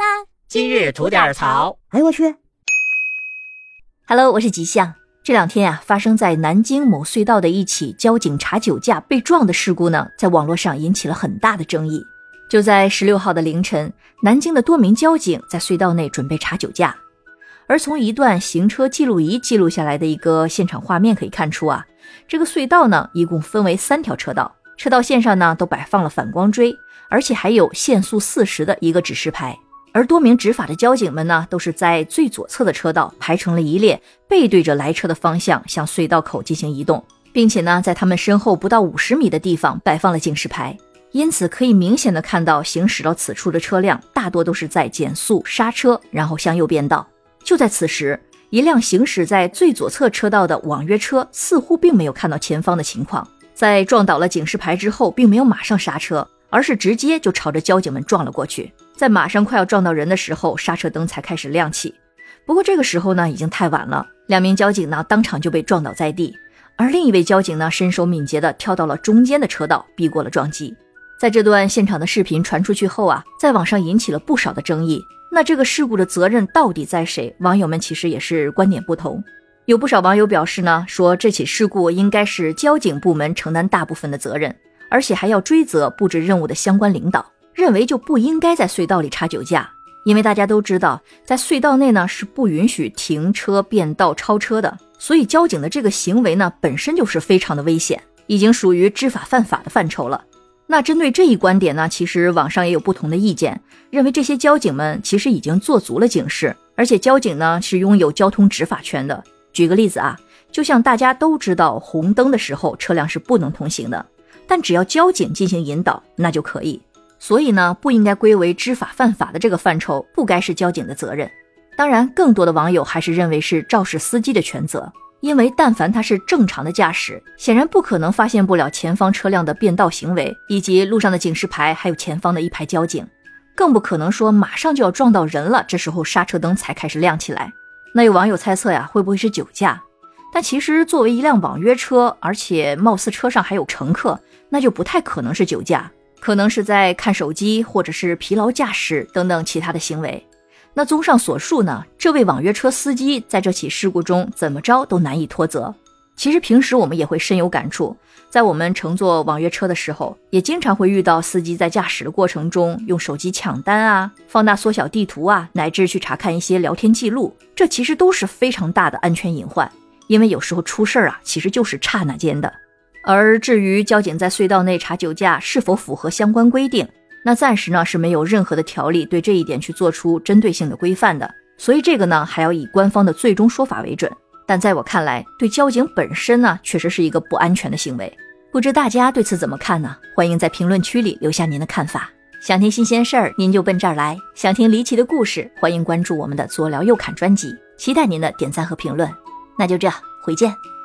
啦！今日吐点槽。哎呦我去！Hello，我是吉祥。这两天啊，发生在南京某隧道的一起交警查酒驾被撞的事故呢，在网络上引起了很大的争议。就在十六号的凌晨，南京的多名交警在隧道内准备查酒驾，而从一段行车记录仪记录下来的一个现场画面可以看出啊，这个隧道呢一共分为三条车道，车道线上呢都摆放了反光锥，而且还有限速四十的一个指示牌。而多名执法的交警们呢，都是在最左侧的车道排成了一列，背对着来车的方向向隧道口进行移动，并且呢，在他们身后不到五十米的地方摆放了警示牌，因此可以明显的看到行驶到此处的车辆大多都是在减速刹车，然后向右变道。就在此时，一辆行驶在最左侧车道的网约车似乎并没有看到前方的情况，在撞倒了警示牌之后，并没有马上刹车，而是直接就朝着交警们撞了过去。在马上快要撞到人的时候，刹车灯才开始亮起。不过这个时候呢，已经太晚了，两名交警呢当场就被撞倒在地，而另一位交警呢身手敏捷的跳到了中间的车道，避过了撞击。在这段现场的视频传出去后啊，在网上引起了不少的争议。那这个事故的责任到底在谁？网友们其实也是观点不同。有不少网友表示呢，说这起事故应该是交警部门承担大部分的责任，而且还要追责布置任务的相关领导。认为就不应该在隧道里查酒驾，因为大家都知道，在隧道内呢是不允许停车、变道、超车的，所以交警的这个行为呢本身就是非常的危险，已经属于知法犯法的范畴了。那针对这一观点呢，其实网上也有不同的意见，认为这些交警们其实已经做足了警示，而且交警呢是拥有交通执法权的。举个例子啊，就像大家都知道红灯的时候车辆是不能通行的，但只要交警进行引导，那就可以。所以呢，不应该归为知法犯法的这个范畴，不该是交警的责任。当然，更多的网友还是认为是肇事司机的全责，因为但凡他是正常的驾驶，显然不可能发现不了前方车辆的变道行为，以及路上的警示牌，还有前方的一排交警，更不可能说马上就要撞到人了，这时候刹车灯才开始亮起来。那有网友猜测呀，会不会是酒驾？但其实作为一辆网约车，而且貌似车上还有乘客，那就不太可能是酒驾。可能是在看手机，或者是疲劳驾驶等等其他的行为。那综上所述呢，这位网约车司机在这起事故中怎么着都难以脱责。其实平时我们也会深有感触，在我们乘坐网约车的时候，也经常会遇到司机在驾驶的过程中用手机抢单啊、放大缩小地图啊，乃至去查看一些聊天记录，这其实都是非常大的安全隐患。因为有时候出事儿啊，其实就是刹那间的。而至于交警在隧道内查酒驾是否符合相关规定，那暂时呢是没有任何的条例对这一点去做出针对性的规范的，所以这个呢还要以官方的最终说法为准。但在我看来，对交警本身呢确实是一个不安全的行为，不知大家对此怎么看呢？欢迎在评论区里留下您的看法。想听新鲜事儿，您就奔这儿来；想听离奇的故事，欢迎关注我们的左聊右侃专辑，期待您的点赞和评论。那就这样，回见。